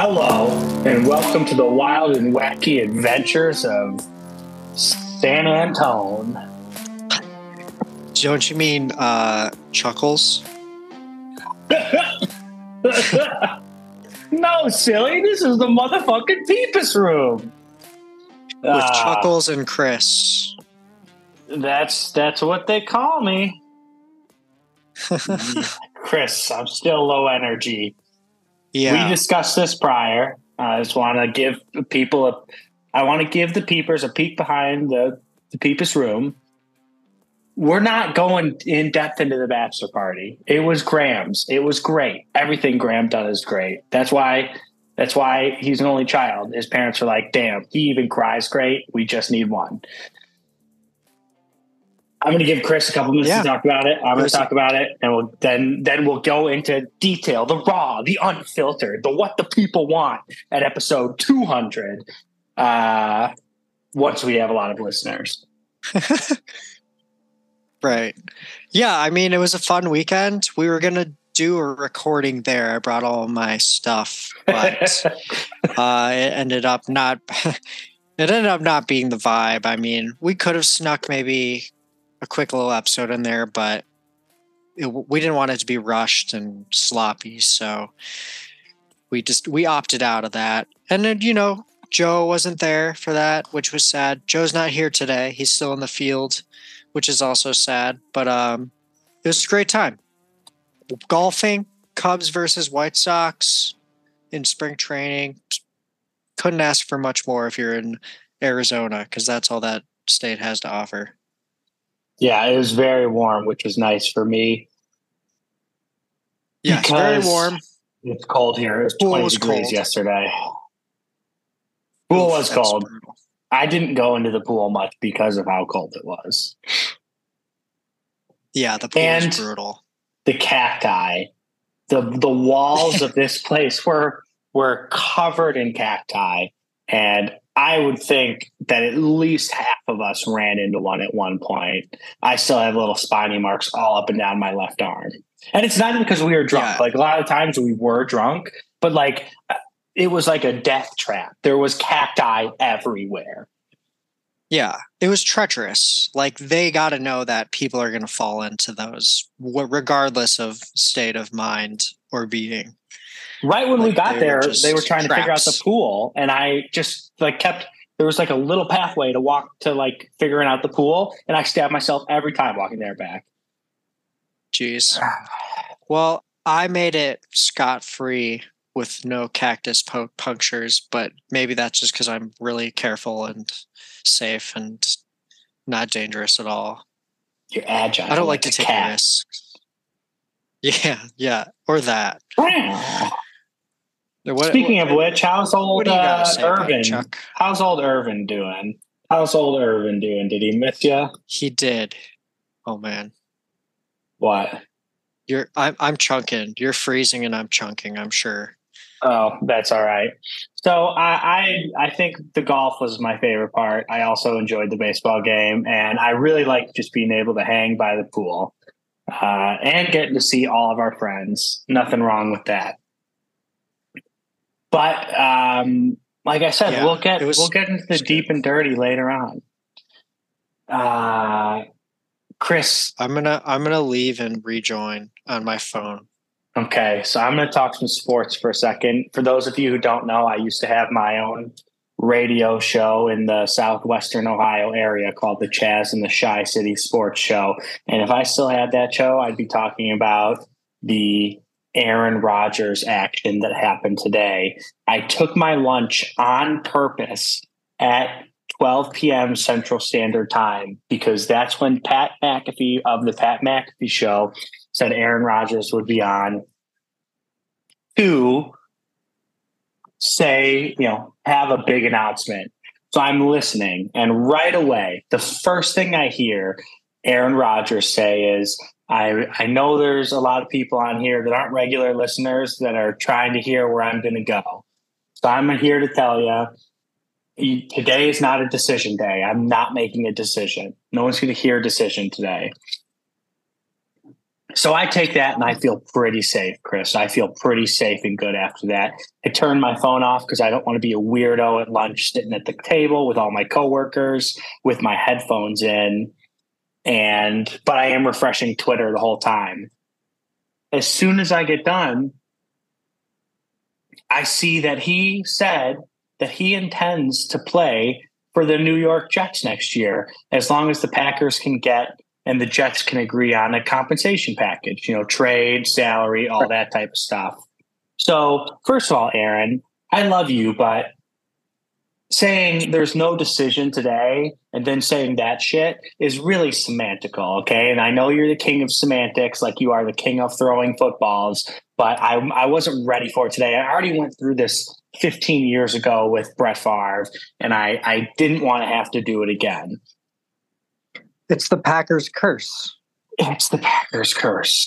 Hello, and welcome to the wild and wacky adventures of San Antone. Don't you mean uh, Chuckles? no, silly. This is the motherfucking Peepus room. With Ah, Chuckles and Chris. That's that's what they call me. Chris, I'm still low energy. Yeah. We discussed this prior. I just want to give people a. I want to give the peepers a peek behind the the peepus room. We're not going in depth into the bachelor party. It was Graham's. It was great. Everything Graham done is great. That's why. That's why he's an only child. His parents are like, "Damn, he even cries great. We just need one." I'm going to give Chris a couple minutes Yeah. to talk about it. I'm going to talk about it, and we'll then then we'll go into detail, the raw, the unfiltered, the what the people want at episode 200. Uh, once we have a lot of listeners. right. Yeah, I mean, it was a fun weekend. We were going to do a recording there. I brought all my stuff, but uh, it ended up not. it ended up not being the vibe. I mean, we could have snuck maybe a quick little episode in there, but it, we didn't want it to be rushed and sloppy, so we just we opted out of that. And then you know, Joe wasn't there for that, which was sad. Joe's not here today; he's still in the field, which is also sad. But um, it was a great time. Golfing, Cubs versus White Sox in spring training. Couldn't ask for much more if you're in Arizona, because that's all that state has to offer. Yeah, it was very warm, which was nice for me. Yeah, it's very warm. It's cold here. It was Pool 20 was degrees cold. yesterday. Pool Oof, was cold. brutal. I didn't go into the pool much because of how cold it was. Yeah, the pool And- was brutal. the cacti. The the walls of this place were were covered in cacti. And I would think that at least half of us ran into one at one point. I still have little spiny marks all up and down my left arm. And it's not because we were drunk. Yeah. Like a lot of times we were drunk, but like it was like a death trap. There was cacti everywhere. Yeah, it was treacherous. Like they got to know that people are going to fall into those, regardless of state of mind or being. Right when we got they were there, they were trying to figure out the pool, and I just like kept. There was like a little pathway to walk to like figuring out the pool, and I stabbed myself every time walking there back. Jeez. Well, I made it scot free with no cactus po- punctures, but maybe that's just because I'm really careful and safe and not dangerous at all. You're agile. I don't like to take cat. risks. Yeah, yeah, or that. What- Speaking what- of which, how's old what do you gotta uh, say about it, Irvin? How's old Irvin doing? How's old Irvin doing? Did he miss you? He did. Oh man, What? you're I'm I'm chunking. You're freezing and I'm chunking. I'm sure. Oh, that's all right. So I, I I think the golf was my favorite part. I also enjoyed the baseball game, and I really liked just being able to hang by the pool uh, and getting to see all of our friends. Nothing wrong with that. But um, like I said, Yeah, we'll get was- we'll get into the deep and dirty later on. Uh, Chris, I'm gonna I'm gonna leave and rejoin on my phone. Okay, so I'm going to talk some sports for a second. For those of you who don't know, I used to have my own radio show in the southwestern Ohio area called the Chaz and the Shy City Sports Show. And if I still had that show, I'd be talking about the Aaron Rodgers action that happened today. I took my lunch on purpose at 12 p.m. Central Standard Time because that's when Pat McAfee of the Pat McAfee Show said Aaron Rodgers would be on to say, you know, have a big announcement. So I'm listening, and right away, the first thing I hear Aaron Rodgers say is, I, I know there's a lot of people on here that aren't regular listeners that are trying to hear where I'm going to go. So I'm here to tell you today is not a decision day. I'm not making a decision. No one's going to hear a decision today. So I take that and I feel pretty safe, Chris. I feel pretty safe and good after that. I turn my phone off because I don't want to be a weirdo at lunch sitting at the table with all my coworkers with my headphones in. And but I am refreshing Twitter the whole time. As soon as I get done, I see that he said that he intends to play for the New York Jets next year as long as the Packers can get and the Jets can agree on a compensation package, you know, trade, salary, all that type of stuff. So, first of all, Aaron, I love you, but saying there's no decision today and then saying that shit is really semantical, okay? And I know you're the king of semantics, like you are the king of throwing footballs, but I, I wasn't ready for it today. I already went through this 15 years ago with Brett Favre, and I, I didn't want to have to do it again. It's the Packers curse. It's the Packers curse.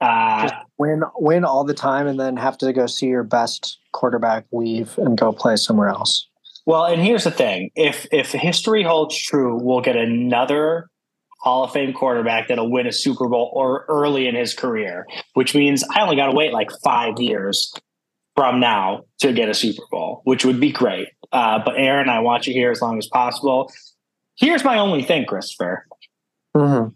Uh, Just win, win all the time, and then have to go see your best quarterback leave and go play somewhere else. Well, and here's the thing: if if history holds true, we'll get another Hall of Fame quarterback that'll win a Super Bowl or early in his career, which means I only got to wait like five years from now to get a Super Bowl, which would be great. Uh, but Aaron, I want you here as long as possible. Here's my only thing, Christopher. Mm-hmm.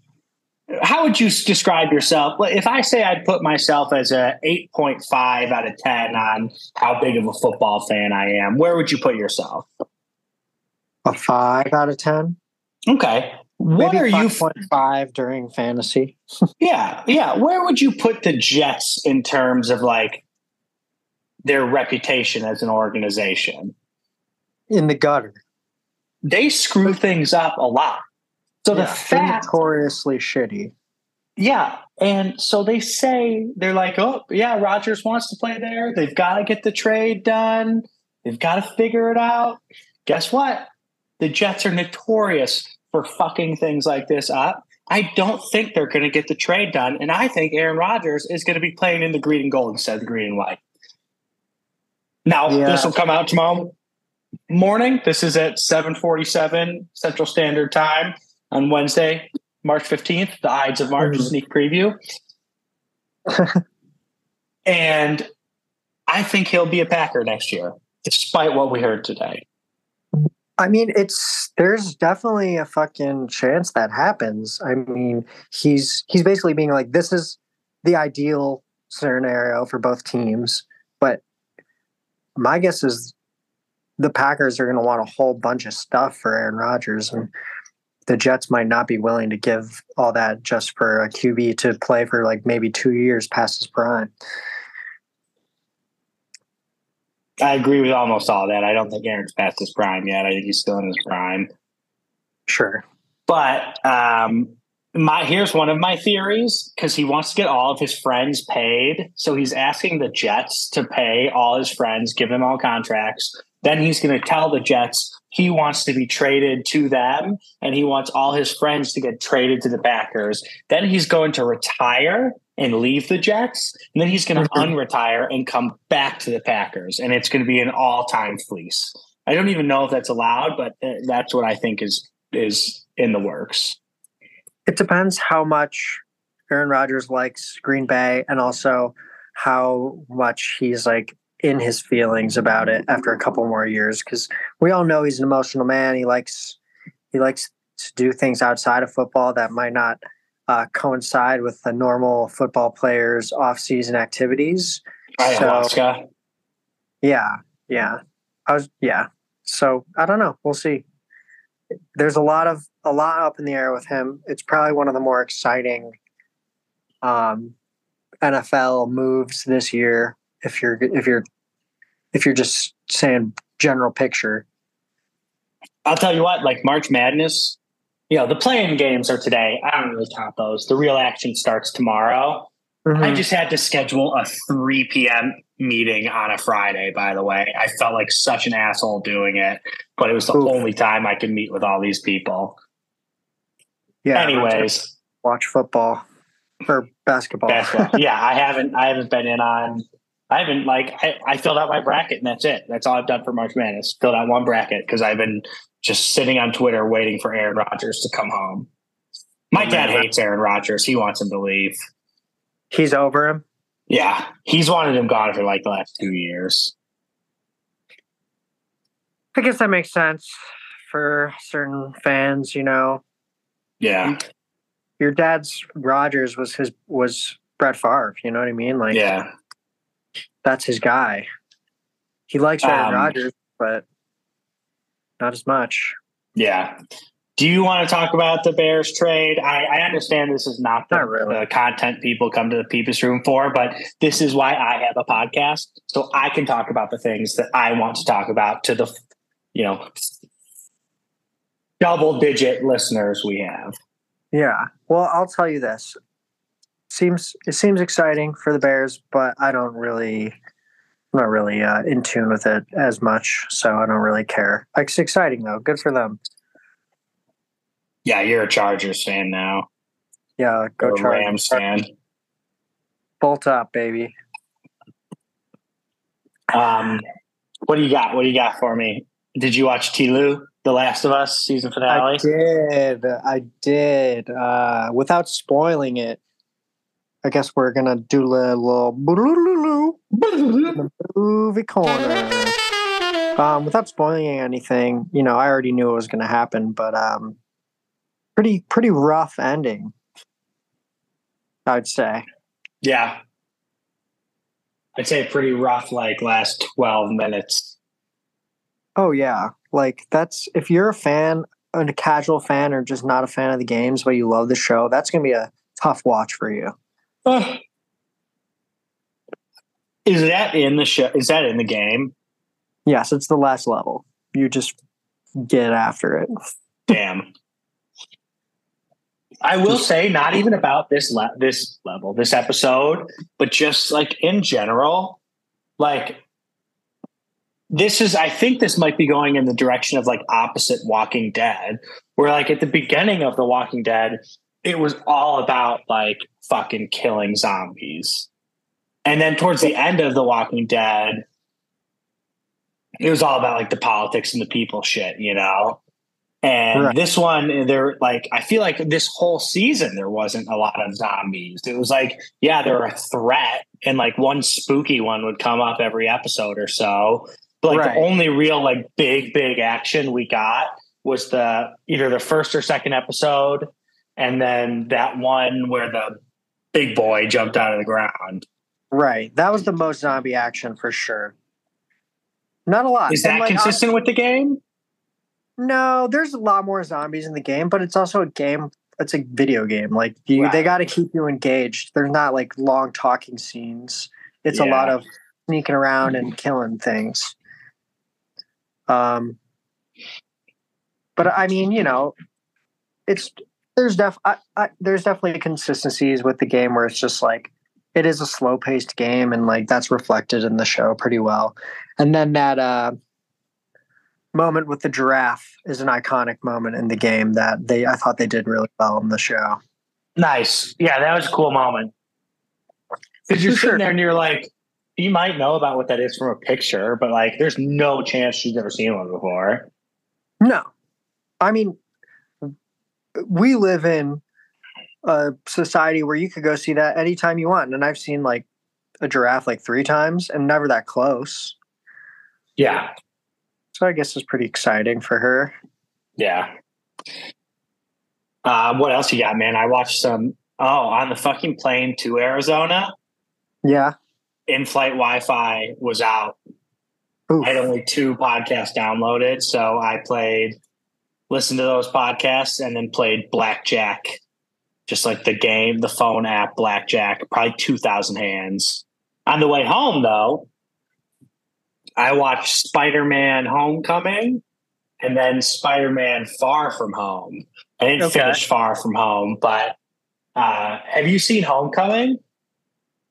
How would you describe yourself? If I say I'd put myself as a 8.5 out of 10 on how big of a football fan I am, where would you put yourself? A five out of 10. Okay. What Maybe are you? 5 during fantasy. Yeah, yeah. Where would you put the Jets in terms of like their reputation as an organization? In the gutter. They screw things up a lot. So the Yeah, they're fact, notoriously shitty. yeah, and so they say they're like, oh yeah, Rodgers wants to play there. They've got to get the trade done. They've got to figure it out. Guess what? The Jets are notorious for fucking things like this up. I don't think they're going to get the trade done, and I think Aaron Rodgers is going to be playing in the green and gold instead of the green and white. Now Yeah. this will come out tomorrow morning. This is at seven forty-seven Central Standard Time on Wednesday, March fifteenth. The Ides of March Mhm. sneak preview, and I think he'll be a Packer next year, despite what we heard today. I mean, it's there's definitely a fucking chance that happens. I mean, he's he's basically being like, this is the ideal scenario for both teams. But my guess is the Packers are going to want a whole bunch of stuff for Aaron Rodgers, and the Jets might not be willing to give all that just for a QB to play for like maybe two years past his prime. I agree with almost all that. I don't think Aaron's past his prime yet. I think he's still in his prime. Sure. But um, my here's one of my theories because he wants to get all of his friends paid. So he's asking the Jets to pay all his friends, give them all contracts. Then he's going to tell the Jets he wants to be traded to them and he wants all his friends to get traded to the Packers. Then he's going to retire and leave the Jets. And then he's going to Mhm. unretire and come back to the Packers. And it's going to be an all time fleece. I don't even know if that's allowed, but uh, that's what I think is is in the works. It depends how much Aaron Rodgers likes Green Bay and also how much he's like in his feelings about it after a couple more years because we all know he's an emotional man. He likes he likes to do things outside of football that might not uh, coincide with the normal football players' off-season activities. Ayahuasca. Yeah, yeah. I was yeah. So I don't know. We'll see. There's a lot of a lot up in the air with him. It's probably one of the more exciting um, NFL moves this year. If you're if you're if you're just saying general picture, I'll tell you what, like March Madness, you know, the playing games are today. I don't really count those. The real action starts tomorrow. Mm-hmm. I just had to schedule a 3 p.m. meeting on a Friday, by the way. I felt like such an asshole doing it, but it was the Oof. only time I could meet with all these people. yeah. Anyways, watch football or basketball. basketball. yeah, I haven't I haven't been in on I haven't like I, I filled out my bracket and that's it. That's all I've done for March Madness. Filled out one bracket because I've been just sitting on Twitter waiting for Aaron Rodgers to come home. My dad hates Aaron Rodgers. He wants him to leave. He's over him. Yeah, he's wanted him gone for like the last two years. I guess that makes sense for certain fans, you know. Yeah, Your dad's Rodgers was his was Brett Favre, you know what I mean? Like yeah. That's his guy. He likes Aaron Um, Rodgers, but not as much. Yeah. Do you want to talk about the Bears trade? I, I understand this is not the, Not really. the content people come to the Peepus Room for, but this is why I have a podcast. So I can talk about the things that I want to talk about to the, you know, double digit listeners we have. Yeah. Well, I'll tell you this. Seems it seems exciting for the Bears, but I don't really I'm not really uh, in tune with it as much, so I don't really care. It's exciting though. Good for them. Yeah, you're a Chargers fan now. Yeah, go Chargers. Rams fan. Bolt up, baby. Um, what do you got? What do you got for me? Did you watch TLOU, The Last of Us season finale? I did. I did. Uh, without spoiling it, I guess we're gonna do a little movie corner. Um, without spoiling anything, you know, I already knew it was gonna happen, but um, pretty pretty rough ending. I'd say. Yeah. I'd say pretty rough, like last 12 minutes. Oh yeah, like that's if you're a fan, a casual fan, or just not a fan of the games, but you love the show, that's gonna be a tough watch for you. Ugh. Is that in the show? Is that in the game? Yes, it's the last level. You just get after it. Damn. I will say, not even about this le- this level, this episode, but just like in general, like this is. I think this might be going in the direction of like opposite Walking Dead, where like at the beginning of The Walking Dead, it was all about like fucking killing zombies, and then towards the end of The Walking Dead, it was all about like the politics and the people shit, you know. And Right. this one, they're like, I feel like this whole season there wasn't a lot of zombies. It was like, yeah, they're a threat, and like one spooky one would come up every episode or so. But like Right. the only real like big big action we got was the either the first or second episode, and then that one where the big boy jumped out of the ground. Right. That was the most zombie action for sure. Not a lot. Is that like, consistent with the game? No, there's a lot more zombies in the game, but it's also a game. It's a video game. Like you, they got to keep you engaged. There's not like long talking scenes. It's a lot of sneaking around and killing things. Um, but I mean, you know, it's there's def I, I, there's definitely consistencies with the game where it's just like it is a slow paced game and like that's reflected in the show pretty well. And then that uh moment with the giraffe is an iconic moment in the game that they I thought they did really well in the show. Nice. Yeah, that was a cool moment. Because you're sitting there and you're like, you might know about what that is from a picture, but like, there's no chance she's never seen one before. No. I mean we live in a society where you could go see that anytime you want and I've seen like a giraffe like 3 times and never that close. Yeah. So I guess it's pretty exciting for her. Yeah. Uh, what else you got, man? I watched some. Oh, on the fucking plane to Arizona, Yeah. in flight Wi Fi was out. Oof. I had only two podcasts downloaded. So I played, listened to those podcasts, and then played Blackjack, just like the game, the phone app Blackjack, probably 2,000 hands. On the way home, though, I watched Spider Man Homecoming and then Spider Man Far From Home. I didn't Okay. finish Far From Home, but uh, have you seen Homecoming?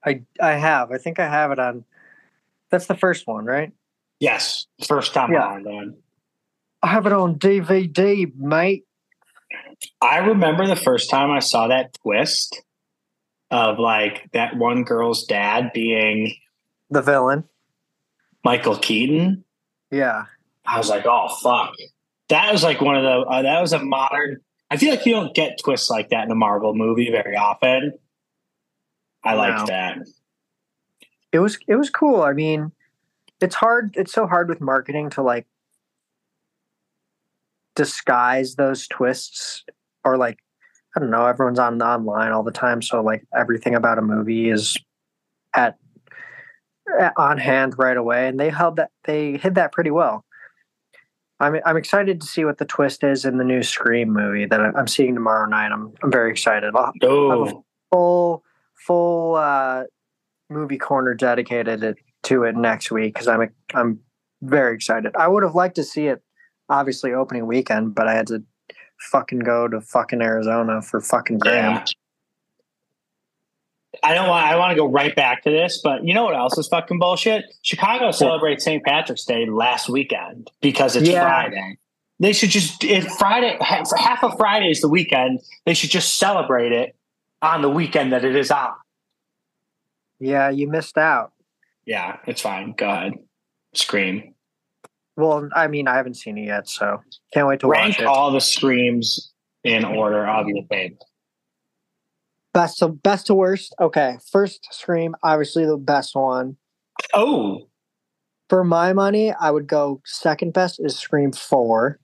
I I have. I think I have it on That's the first one, right? Yes, first time Yeah. on then. I have it on DVD, mate. I remember the first time I saw that twist of like that one girl's dad being The villain. Michael Keaton. Yeah. I was like, oh fuck. That was like one of the uh, that was a modern I feel like you don't get twists like that in a Marvel movie very often. I No. like that. It was it was cool. I mean, it's hard. It's so hard with marketing to like disguise those twists or like I don't know. Everyone's on online all the time, so like everything about a movie is at, at on hand right away, and they held that they hid that pretty well. I'm I'm excited to see what the twist is in the new Scream movie that I'm seeing tomorrow night. I'm I'm very excited. I'll have Oh, full full uh, movie corner dedicated to it next week because I'm I'm very excited. I would have liked to see it obviously opening weekend, but I had to fucking go to fucking Arizona for fucking Graham. yeah. I don't want. I want to go right back to this, but you know what else is fucking bullshit? Chicago celebrates St. Patrick's Day last weekend because it's Yeah. Friday. They should just if Friday half, half of Friday is the weekend. They should just celebrate it on the weekend that it is on. Yeah, you missed out. Yeah, it's fine. Go ahead, scream. Well, I mean, I haven't seen it yet, so can't wait to Rank watch it. all the screams in order of your favorite. Best to best to worst. Okay, first Scream, obviously the best one. Oh, For my money, I would go second best is Scream 4.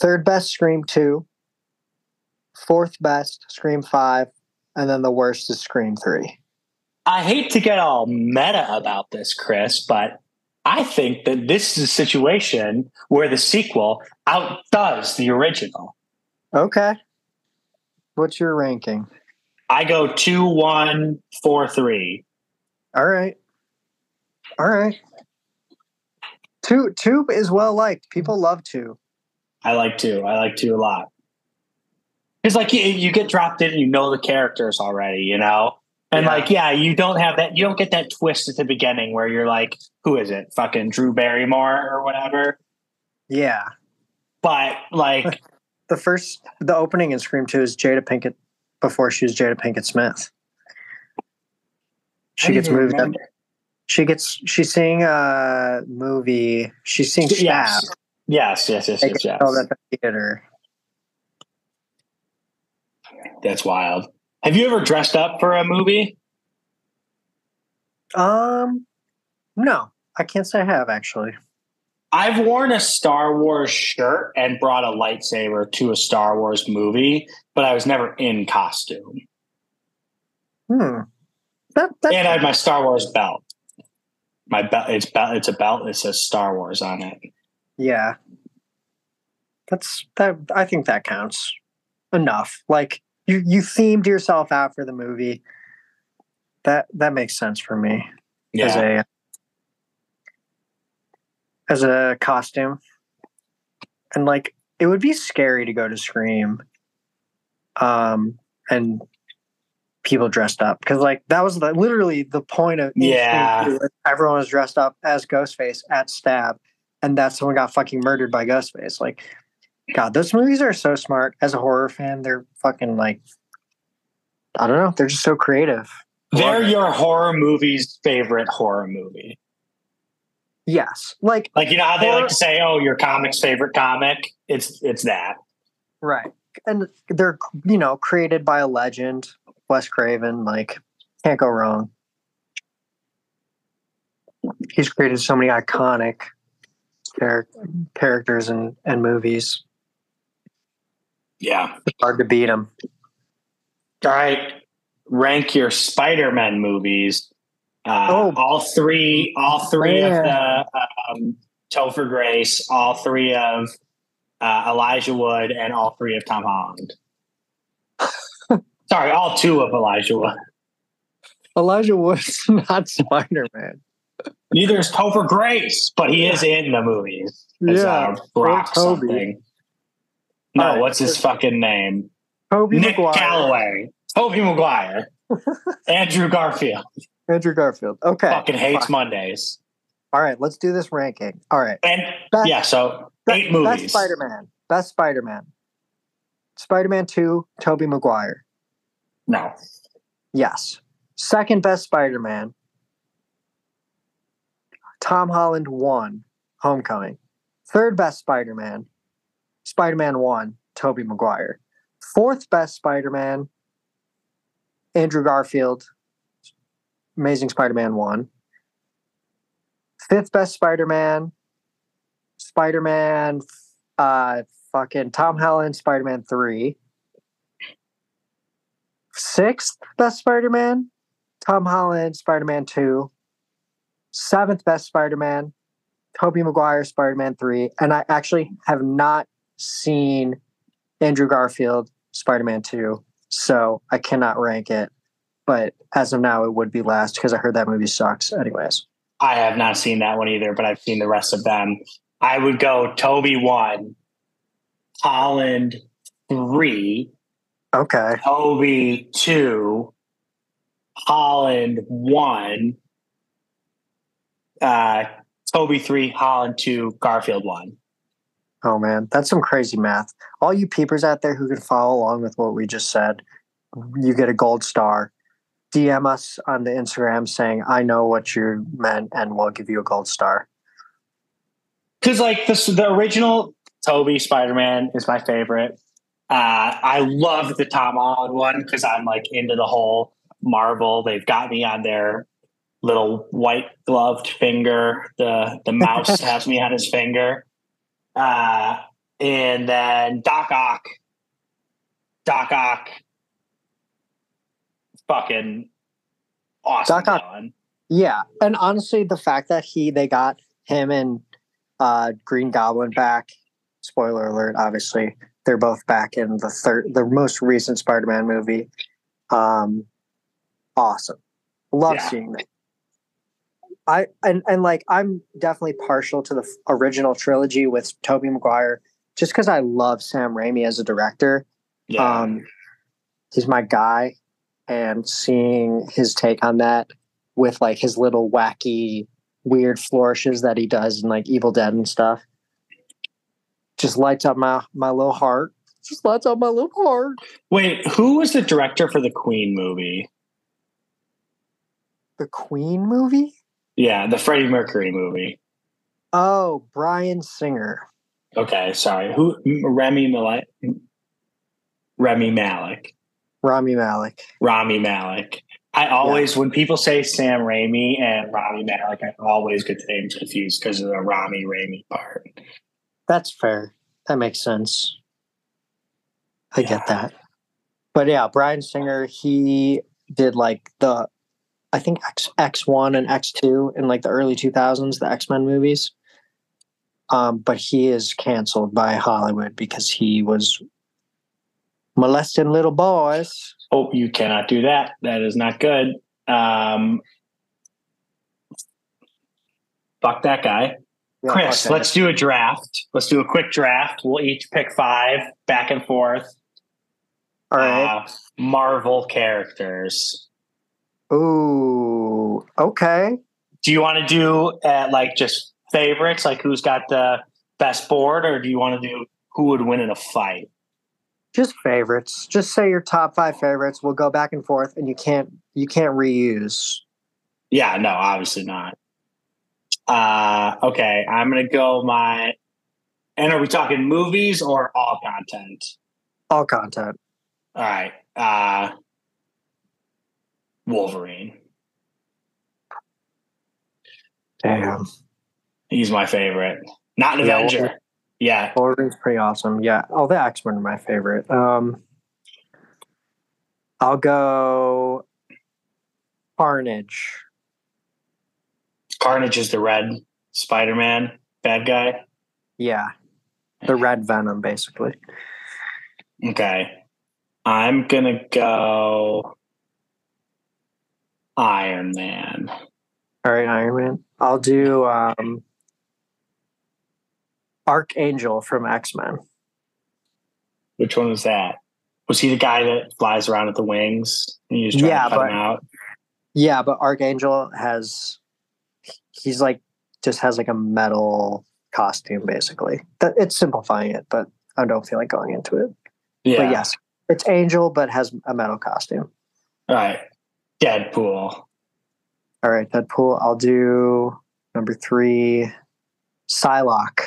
Third best, Scream 2. Fourth best, Scream 5. And then the worst is Scream 3. I hate to get all meta about this, Chris, but I think that this is a situation where the sequel outdoes the original. Okay. What's your ranking? I go two, one, four, three. All right. All right. Two two is well liked. People love two. I like two. I like two a lot. It's like you, you get dropped in and you know the characters already, you know? And Yeah. like, yeah, you don't have that you don't get that twist at the beginning where you're like, who is it? Fucking Drew Barrymore or whatever. Yeah. But like The first the opening in Scream 2 is Jada Pinkett before she was Jada Pinkett Smith. She gets moved up. She gets she's seeing a uh, movie. She's seeing Stab. Yes. Yes, yes, yes, yes, yes. told at the theater. That's wild. Have you ever dressed up for a movie? Um, no, I can't say I have actually. I've worn a Star Wars shirt and brought a lightsaber to a Star Wars movie, but I was never in costume. Hmm. That, that And I had my Star Wars belt. My belt it's belt it's a belt that says Star Wars on it. yeah. That's that. I think that counts enough. Like you, you themed yourself out for the movie. That that makes sense for me as a as a costume. And like it would be scary to go to Scream, um, and people dressed up because like that was the, literally the point of Yeah. Scream 2, is everyone was dressed up as Ghostface at Stab, and that's someone got fucking murdered by Ghostface. Like, God, those movies are so smart. As a horror fan, they're fucking like, I don't know, they're just so creative. They're your horror movie's favorite horror movie. Yes, like Like you know how they Horror- like to say, "Oh, your comic's favorite comic." It's it's that. Right. And they're, you know, created by a legend, Wes Craven. Like, can't go wrong. He's created so many iconic char- characters and, and movies. Yeah. Hard to beat him. All right. Rank your Spider-Man movies. Uh, Oh. all three, all three of the um, Topher Grace, all three of uh, Elijah Wood, and all three of Tom Holland. Sorry, all two of Elijah Wood. Elijah Wood's not Spider Man. Neither is Topher Grace, but he is in the movies. As, Yeah, uh, Brock something. Oh, no, right. what's his fucking name? Tobey Nick Maguire. Calloway. Tobey Maguire. Andrew Garfield. Andrew Garfield. Okay. Fucking hates fine. Mondays. All right, let's do this ranking. All right. And Best- yeah, so eight Best movies. Spider Man. Best Spider Man. Spider Man 2, Tobey Maguire. No. Yes. Second best Spider Man. Tom Holland 1, Homecoming. Third best Spider Man. Spider Man 1, Tobey Maguire. Fourth best Spider-Man, Andrew Garfield, Amazing Spider-Man 1. Fifth best Spider-Man, Spider-Man uh fucking Tom Holland, Spider-Man 3. Sixth best Spider-Man, Tom Holland, Spider-Man 2. Seventh best Spider-Man, Tobey Maguire, Spider-Man 3. And I actually have not seen Andrew Garfield, Spider-Man 2. So I cannot rank it. But as of now, it would be last because I heard that movie sucks. Anyways. I have not seen that one either, but I've seen the rest of them. I would go Tobey one, Holland three, Okay. Tobey two, Holland one, uh, Tobey three, Holland two, Garfield one. Oh man, that's some crazy math. All you peepers out there who can follow along with what we just said, you get a gold star. DM us on the Instagram saying, I know what you meant, and we'll give you a gold star. Because like this, the original Tobey Spider Man is my favorite. Uh, I love the Tom Holland one because I'm like into the whole Marvel. They've got me on their little white gloved finger. The the mouse has me on his finger. Uh, and then Doc Ock. Doc Ock. Fucking awesome. Doc Ock- Yeah, and honestly, the fact that he they got him and uh, Green Goblin back. Spoiler alert! Obviously, they're both back in the third, the most recent Spider-Man movie. Um, awesome, love Yeah. seeing that. I and and like I'm definitely partial to the original trilogy with Tobey Maguire, just because I love Sam Raimi as a director. Yeah. Um, he's my guy, and seeing his take on that with like his little wacky, weird flourishes that he does in like Evil Dead and stuff, just lights up my my little heart. Just lights up my little heart. Wait, who was the director for the Queen movie? The Queen movie? Yeah, the Freddie Mercury movie. Oh, Bryan Singer. Okay, sorry. Who? Remy Malek. Remy Malik. Rami Malek. Rami Malek. I always, when people say Sam Raimi and Rami Malek, I always get the names confused because of the Rami Raimi part. That's fair. That makes sense. I Yeah. get that. But yeah, Bryan Singer, he did like the I think X X one and X two in like the early two thousands, the X Men movies. Um, but he is canceled by Hollywood because he was molesting little boys. Oh, you cannot do that. That is not good. Um, fuck that guy. Yeah, Chris, okay. let's do a draft. Let's do a quick draft. We'll each pick five back and forth. all right. Uh, Marvel characters. Ooh, okay. Do you want to do uh, like just favorites, like who's got the best board, or do you want to do who would win in a fight? Just favorites. Just say your top five favorites. We'll go back and forth, and you can't you can't reuse. Yeah, no, obviously not. Uh, okay, I'm gonna go my. And are we talking movies or all content? All content. All right, uh, Wolverine. Damn. He's my favorite. Not an Yeah, Avenger. Wolverine. Yeah, Wolverine's pretty awesome. Yeah. Oh, the X Men are my favorite. Um, I'll go Carnage. Carnage is the red Spider-Man bad guy. Yeah, the Red Venom, basically. Okay. I'm gonna go Iron Man. All right, Iron Man. I'll do um, Archangel from X Men. Which one was that? Was he the guy that flies around with the wings? And you just trying Yeah, to cut but- him out? Yeah, but Archangel has he's like just has like a metal costume, basically. That it's simplifying it, but I don't feel like going into it. Yeah. But yes, it's Angel, but has a metal costume. All right. Deadpool. All right, Deadpool. I'll do number three, Psylocke.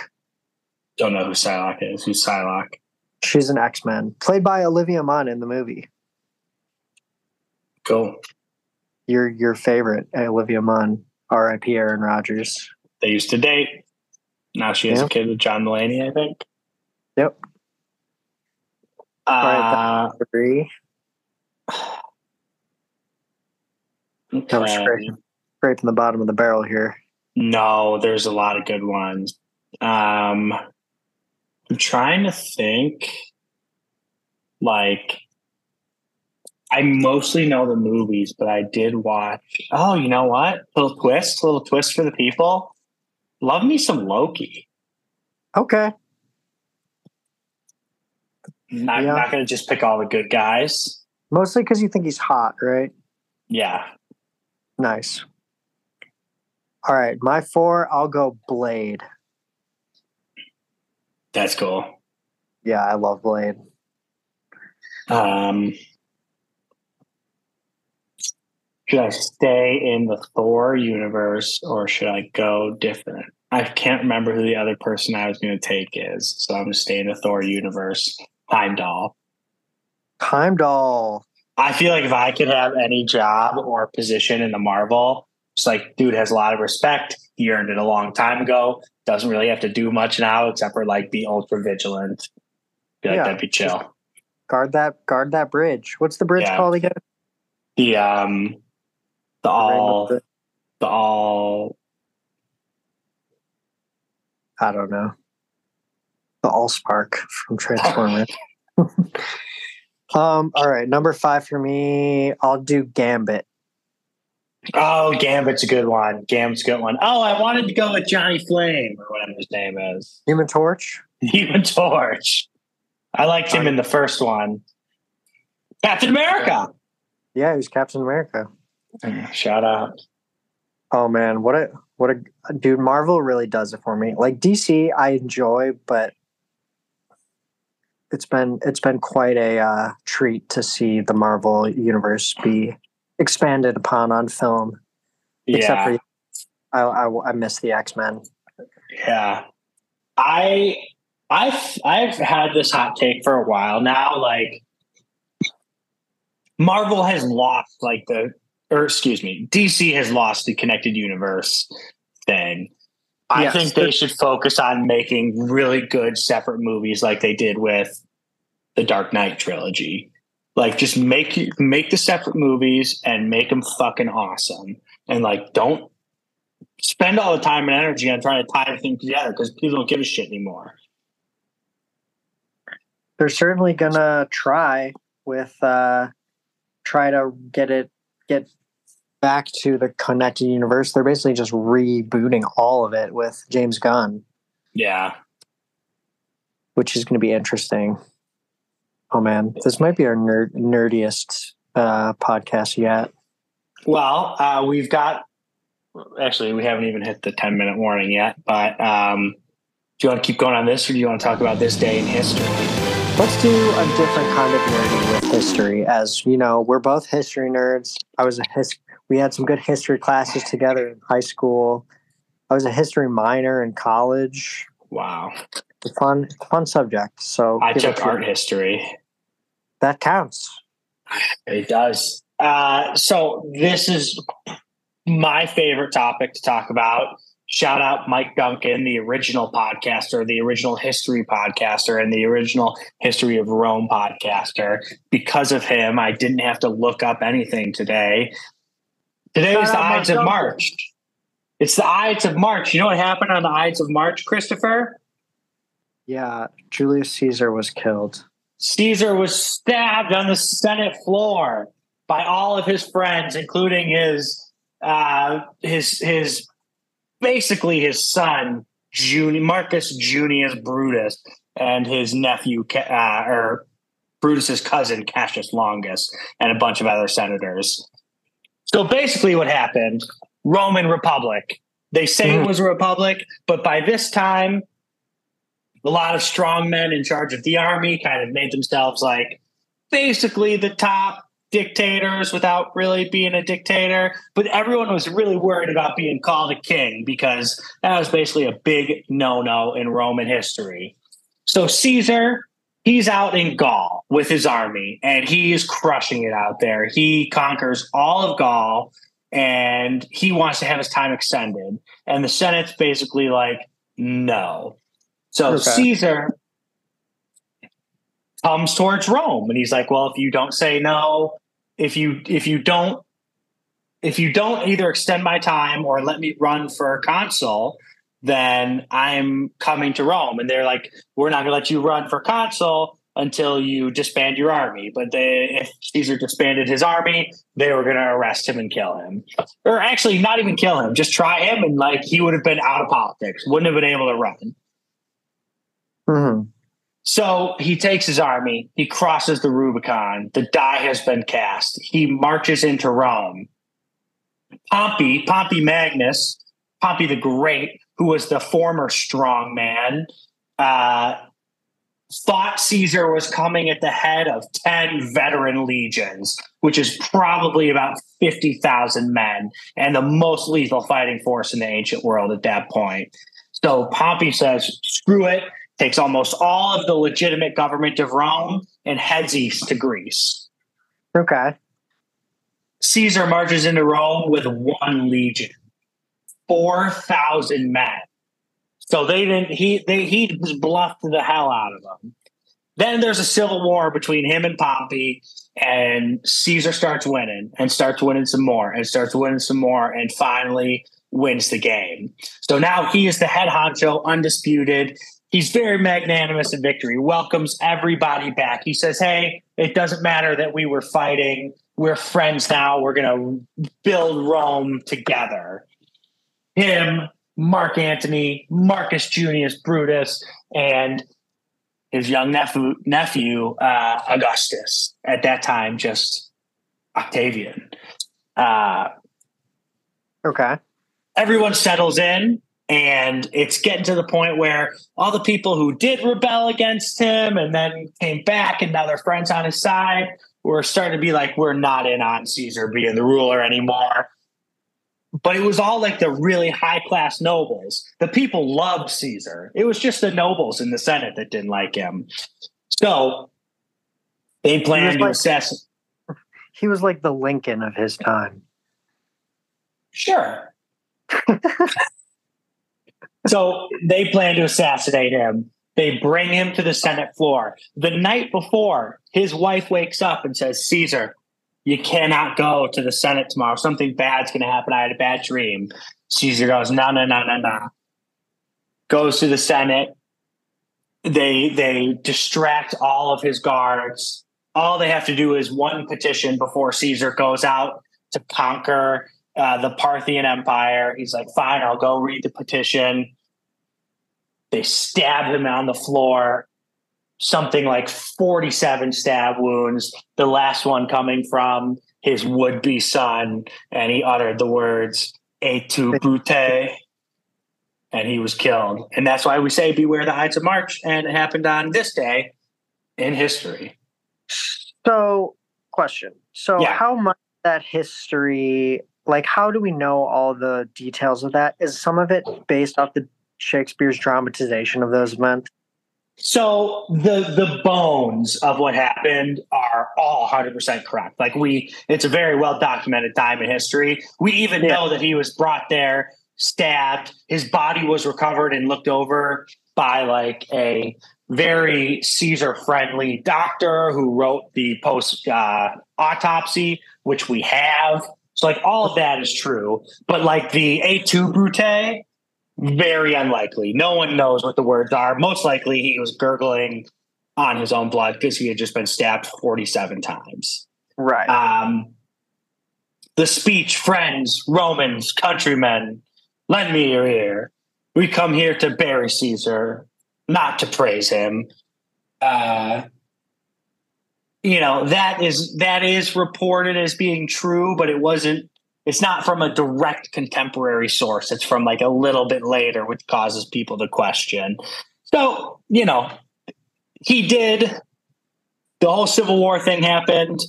Don't know who Psylocke is. Who's Psylocke? She's an X Men, played by Olivia Munn in the movie. Cool. Your your favorite, Olivia Munn, R.I.P. Aaron Rodgers. They used to date. Now she has Yeah. a kid with John Mulaney, I think. Yep. Uh, right, Three. Okay. scraping, scraping the bottom of the barrel here. No, there's a lot of good ones. Um, I'm trying to think. Like, I mostly know the movies, but I did watch. Oh, you know what? Little twist, little twist for the people. Love me some Loki. Okay. Not, Yeah. not going to just pick all the good guys. Mostly because you think he's hot, right? Yeah. Nice. All right, my four. I'll go Blade. That's cool. Yeah, I love Blade. Um, should I stay in the Thor universe or should I go different? I can't remember who the other person I was going to take is, so I'm going to stay in the Thor universe. Heimdall. Heimdall. I feel like if I could have any job or position in the Marvel, it's like dude has a lot of respect. He earned it a long time ago. Doesn't really have to do much now except for like be ultra vigilant. Feel like Yeah. that'd be chill. Guard that. Guard that bridge. What's the bridge Yeah. called again? The um, the The all the all I don't know. The All Spark from Transformers. um. All right, number five for me. I'll do Gambit. Oh, Gambit's a good one. Gambit's a good one. Oh, I wanted to go with Johnny Flame or whatever his name is. Human Torch. Human Torch. I liked him in the first one. Captain America. Yeah, he was Captain America. Shout out. Oh man, what a what a dude! Marvel really does it for me. Like DC, I enjoy, but it's been it's been quite a uh, treat to see the Marvel universe be expanded upon on film. Except Yeah. for I, I, I miss the X Men. Yeah. I I've I've had this hot take for a while now. Like Marvel has lost like the or excuse me, DC has lost the connected universe thing. I Yes. think they should focus on making really good separate movies like they did with the Dark Knight trilogy. Like just make make the separate movies and make them fucking awesome. And like don't spend all the time and energy on trying to tie things together because people don't give a shit anymore. They're certainly gonna try with uh, try to get it get back to the connected universe. They're basically just rebooting all of it with James Gunn. Yeah. which is going to be interesting. Oh man, this might be our nerd, nerdiest uh, podcast yet. Well, uh, we've got actually we haven't even hit the 10 minute warning yet, but um, do you want to keep going on this or do you want to talk about this day in history? Let's do a different kind of nerdy with history. As you know, we're both history nerds. I was a his. We had some good history classes together in high school. I was a history minor in college. Wow. It's a fun, fun subject. So I took to- art history. That counts. It does. Uh, so this is my favorite topic to talk about. Shout out Mike Duncan, the original podcaster, the original history podcaster, and the original history of Rome podcaster. Because of him, I didn't have to look up anything today. Today is the Ides of March. It's the Ides of March. You know what happened on the Ides of March, Christopher? Yeah, Julius Caesar was killed. Caesar was stabbed on the Senate floor by all of his friends, including his uh, his his basically his son Juni- Marcus Junius Brutus and his nephew uh, or Brutus's cousin Cassius Longus and a bunch of other senators. So basically, what happened? Roman Republic. They say it Mhm. was a republic, but by this time, a lot of strong men in charge of the army kind of made themselves like basically the top dictators without really being a dictator. But everyone was really worried about being called a king because that was basically a big no no in Roman history. So Caesar he's out in Gaul with his army and he is crushing it out there. He conquers all of Gaul and he wants to have his time extended. And the Senate's basically like, no. So Okay. Caesar comes towards Rome and he's like, well, if you don't say no, if you if you don't if you don't either extend my time or let me run for consul, then I'm coming to Rome. And they're like, we're not going to let you run for consul until you disband your army. But they, if Caesar disbanded his army, they were going to arrest him and kill him. Or actually, not even kill him, just try him. And like he would have been out of politics, wouldn't have been able to run. Mhm. So he takes his army, he crosses the Rubicon, the die has been cast. He marches into Rome. Pompey, Pompey Magnus, Pompey the Great, who was the former strong man, uh, thought Caesar was coming at the head of 10 veteran legions, which is probably about 50,000 men and the most lethal fighting force in the ancient world at that point. So Pompey says, screw it, takes almost all of the legitimate government of Rome and heads east to Greece. Okay. Caesar marches into Rome with one legion, four thousand men. So they didn't. He they he just bluffed the hell out of them. Then there's a civil war between him and Pompey, and Caesar starts winning and starts winning some more and starts winning some more, and finally wins the game. So now he is the head honcho, undisputed. He's very magnanimous in victory, welcomes everybody back. He says, Hey, it doesn't matter that we were fighting. We're friends now. We're going to build Rome together. Him, Mark Antony, Marcus Junius Brutus, and his young nephew, nephew uh, Augustus, at that time, just Octavian. Uh, Okay. everyone settles in and it's getting to the point where all the people who did rebel against him and then came back and now they're friends on his side were starting to be like we're not in on caesar being the ruler anymore but it was all like the really high class nobles the people loved caesar it was just the nobles in the senate that didn't like him so they planned to like- assassinate He was like the Lincoln of his time. Sure. so they plan to assassinate him. They bring him to the Senate floor. The night before, his wife wakes up and says, Caesar, you cannot go to the Senate tomorrow. Something bad's going to happen. I had a bad dream. Caesar goes, no, no, no, no, no. Goes to the Senate. They they distract all of his guards. All they have to do is one petition before Caesar goes out to conquer uh, the Parthian Empire. He's like, fine, I'll go read the petition. They stab him on the floor, something like 47 stab wounds, the last one coming from his would be son. And he uttered the words, Et tu brute. And he was killed. And that's why we say, Beware the Ides of March. And it happened on this day in history. So, question. So, Yeah. how much that history, like, how do we know all the details of that? Is some of it based off the Shakespeare's dramatization of those events? So the the bones of what happened are all 100% correct. Like we it's a very well documented time in history. We even Yeah. know that he was brought there, stabbed, his body was recovered and looked over by like a very Caesar friendly doctor who wrote the post uh, autopsy which we have. So like all of that is true, but like the Et tu brute very unlikely. No one knows what the words are. Most likely, he was gurgling on his own blood because he had just been stabbed 47 times. Right. Um, the speech, friends, Romans, countrymen, lend me your ear. We come here to bury Caesar, not to praise him. Uh, you know that is that is reported as being true, but it wasn't. It's not from a direct contemporary source. It's from like a little bit later, which causes people to question. So you know, he did. The whole Civil War thing happened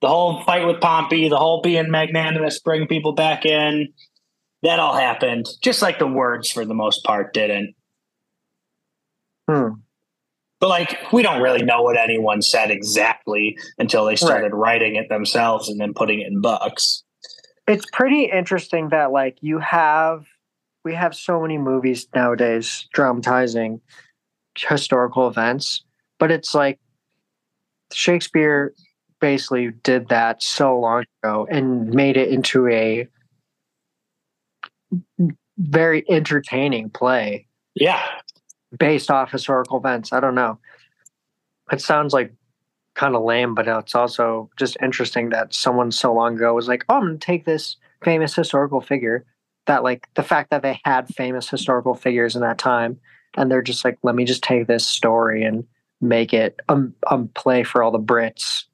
the whole fight with Pompey, the whole being magnanimous, bring people back in, that all happened. Just like the words, for the most part, didn't. Hmm. But like, we don't really know what anyone said exactly until they started right. writing it themselves and then putting it in books. It's pretty interesting that like you have we have so many movies nowadays dramatizing historical events, but it's like Shakespeare basically did that so long ago and made it into a very entertaining play. Yeah. Based off historical events. I don't know. It sounds like kind of lame, but it's also just interesting that someone so long ago was like, oh, I'm going to take this famous historical figure that, like, the fact that they had famous historical figures in that time, and they're just like, let me just take this story and make it a, a play for all the Brits.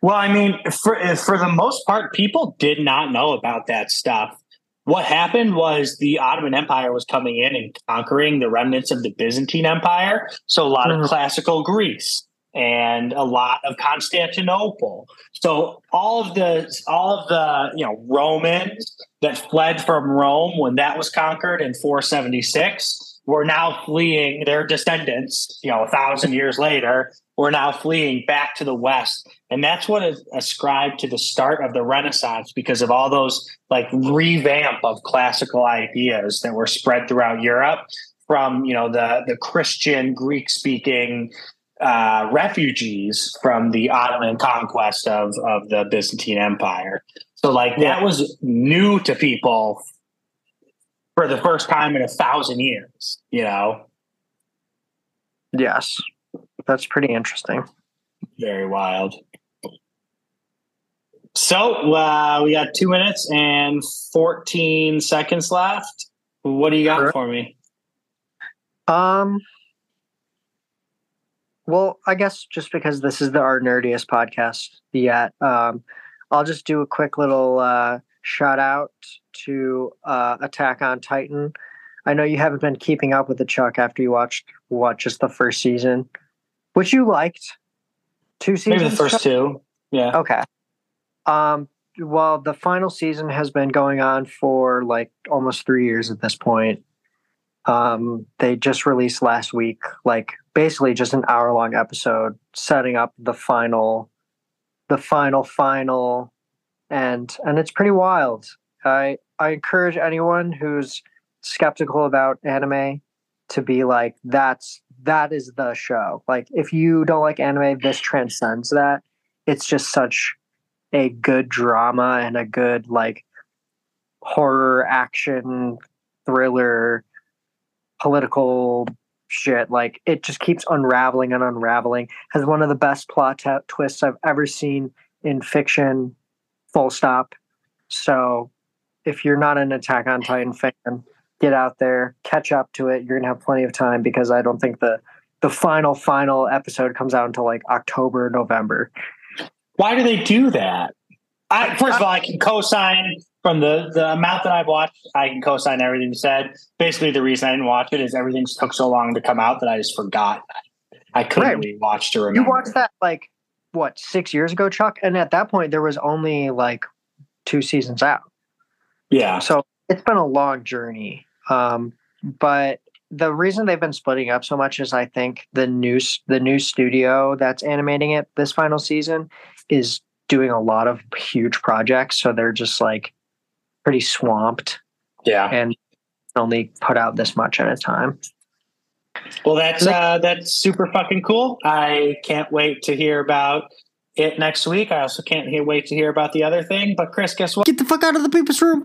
Well, I mean, for for the most part, people did not know about that stuff what happened was the Ottoman Empire was coming in and conquering the remnants of the Byzantine Empire. So a lot mm-hmm. of classical Greece and a lot of Constantinople. So all of the all of the you know Romans that fled from Rome when that was conquered in 476 were now fleeing their descendants, you know, a thousand years later, were now fleeing back to the West. And that's what is ascribed to the start of the Renaissance because of all those like revamp of classical ideas that were spread throughout Europe from, you know, the, the Christian Greek speaking uh, refugees from the Ottoman conquest of, of the Byzantine Empire. So like that was new to people for the first time in a thousand years, you know? Yes. That's pretty interesting. Very wild. So uh, we got two minutes and 14 seconds left. What do you got sure. for me? Um, well, I guess just because this is the our nerdiest podcast yet, um, I'll just do a quick little uh, shout out to uh, Attack on Titan. I know you haven't been keeping up with the Chuck after you watched what just the first season, which you liked. Two seasons. Maybe the first Chuck? two. Yeah. Okay. Um. Well, the final season has been going on for like almost three years at this point. Um, they just released last week, like basically just an hour long episode setting up the final, the final, final, and and it's pretty wild. I I encourage anyone who's skeptical about anime to be like that's that is the show. Like if you don't like anime, this transcends that. It's just such a good drama and a good like horror action thriller political shit like it just keeps unraveling and unraveling has one of the best plot t- twists i've ever seen in fiction full stop so if you're not an Attack on Titan fan, get out there, catch up to it. You're gonna have plenty of time because I don't think the the final final episode comes out until like October, November. Why do they do that? I, first of all, I can co-sign from the the amount that I've watched. I can co-sign everything you said. Basically, the reason I didn't watch it is everything took so long to come out that I just forgot. I couldn't right. really watch to remember. You watched that like what six years ago, Chuck? And at that point, there was only like two seasons out. Yeah. So it's been a long journey. Um, but the reason they've been splitting up so much is I think the new the new studio that's animating it this final season is doing a lot of huge projects, so they're just like pretty swamped. Yeah, and only put out this much at a time. Well, that's uh, that's super fucking cool. I can't wait to hear about it next week. I also can't wait to hear about the other thing. But Chris, guess what? Get the fuck out of the people's room.